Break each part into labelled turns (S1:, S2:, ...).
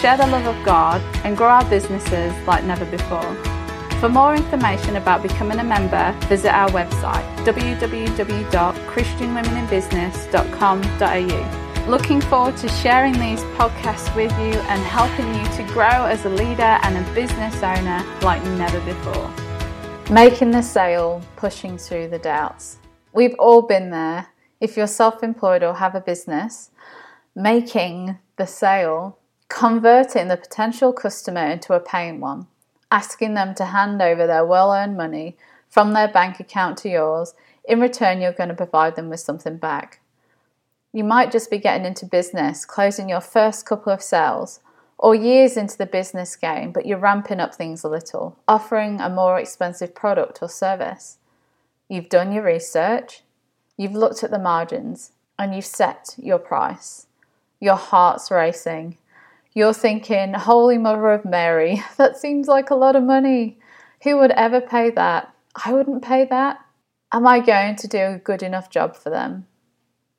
S1: share the love of God, and grow our businesses like never before. For more information about becoming a member, visit our website www.christianwomeninbusiness.com.au. Looking forward to sharing these podcasts with you and helping you to grow as a leader and a business owner like never before. Making the sale, pushing through the doubts. We've all been there. If you're self employed or have a business, making the sale converting the potential customer into a paying one, asking them to hand over their well earned money from their bank account to yours. In return, you're going to provide them with something back. You might just be getting into business, closing your first couple of sales, or years into the business game, but you're ramping up things a little, offering a more expensive product or service. You've done your research, you've looked at the margins, and you've set your price. Your heart's racing you're thinking, Holy Mother of Mary, that seems like a lot of money. Who would ever pay that? I wouldn't pay that. Am I going to do a good enough job for them?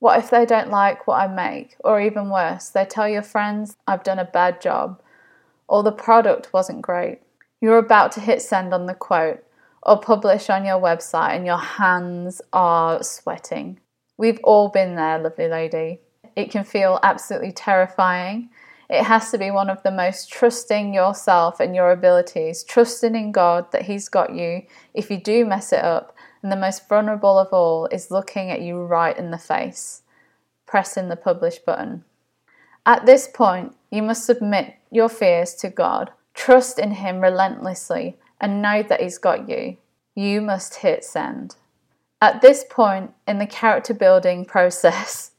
S1: What if they don't like what I make? Or even worse, they tell your friends I've done a bad job, or the product wasn't great. You're about to hit send on the quote or publish on your website, and your hands are sweating. We've all been there, lovely lady. It can feel absolutely terrifying it has to be one of the most trusting yourself and your abilities, trusting in God that He's got you if you do mess it up. And the most vulnerable of all is looking at you right in the face, pressing the publish button. At this point, you must submit your fears to God, trust in Him relentlessly, and know that He's got you. You must hit send. At this point in the character building process,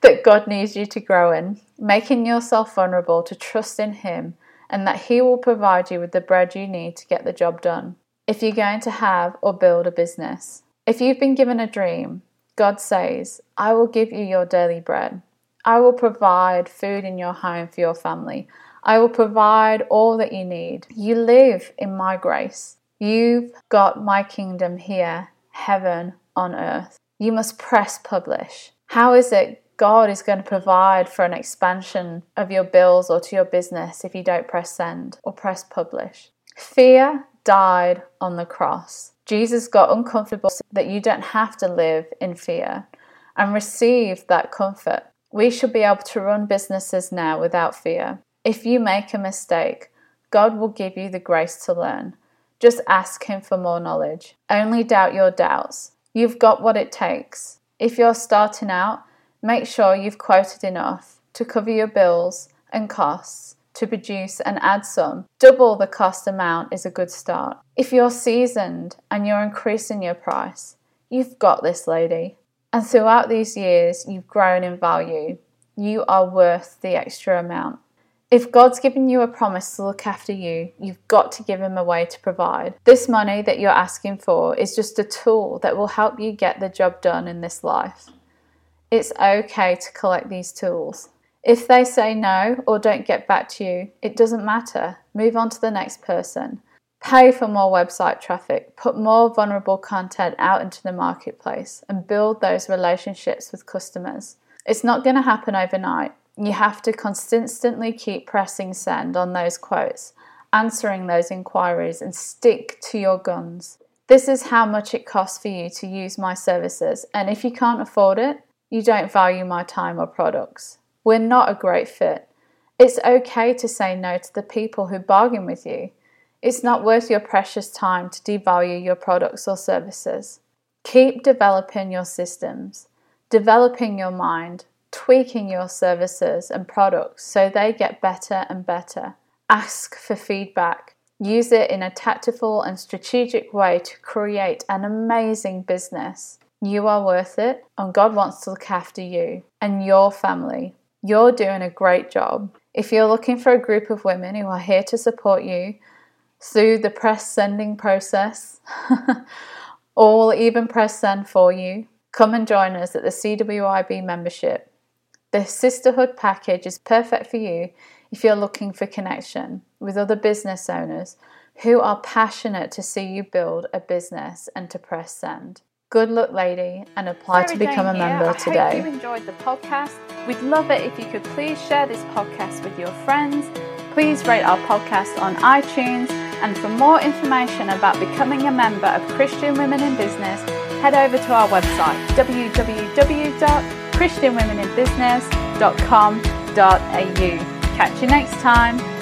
S1: that God needs you to grow in, making yourself vulnerable to trust in Him and that He will provide you with the bread you need to get the job done. If you're going to have or build a business, if you've been given a dream, God says, I will give you your daily bread. I will provide food in your home for your family. I will provide all that you need. You live in my grace. You've got my kingdom here, heaven on earth. You must press publish. How is it God is going to provide for an expansion of your bills or to your business if you don't press send or press publish? Fear died on the cross. Jesus got uncomfortable so that you don't have to live in fear and receive that comfort. We should be able to run businesses now without fear. If you make a mistake, God will give you the grace to learn. Just ask Him for more knowledge. Only doubt your doubts. You've got what it takes. If you're starting out, make sure you've quoted enough to cover your bills and costs to produce and add some. Double the cost amount is a good start. If you're seasoned and you're increasing your price, you've got this, lady. And throughout these years, you've grown in value. You are worth the extra amount. If God's given you a promise to look after you, you've got to give Him a way to provide. This money that you're asking for is just a tool that will help you get the job done in this life. It's okay to collect these tools. If they say no or don't get back to you, it doesn't matter. Move on to the next person. Pay for more website traffic, put more vulnerable content out into the marketplace, and build those relationships with customers. It's not going to happen overnight you have to consistently keep pressing send on those quotes, answering those inquiries, and stick to your guns. This is how much it costs for you to use my services, and if you can't afford it, you don't value my time or products. We're not a great fit. It's okay to say no to the people who bargain with you. It's not worth your precious time to devalue your products or services. Keep developing your systems, developing your mind, tweaking your services and products so they get better and better. Ask for feedback. Use it in a tactful and strategic way to create an amazing business. You are worth it, and God wants to look after you and your family. You're doing a great job. If you're looking for a group of women who are here to support you through the press sending process, or even press send for you, come and join us at the CWIB membership. The Sisterhood package is perfect for you if you're looking for connection with other business owners who are passionate to see you build a business and to press send. Good luck, lady, and apply Sarah to become Jane a member here. today. I
S2: hope you enjoyed the podcast. We'd love it if you could please share this podcast with your friends. Please rate our podcast on iTunes. And for more information about becoming a member of Christian Women in Business, head over to our website www.christianwomeninbusiness.com.au. Catch you next time.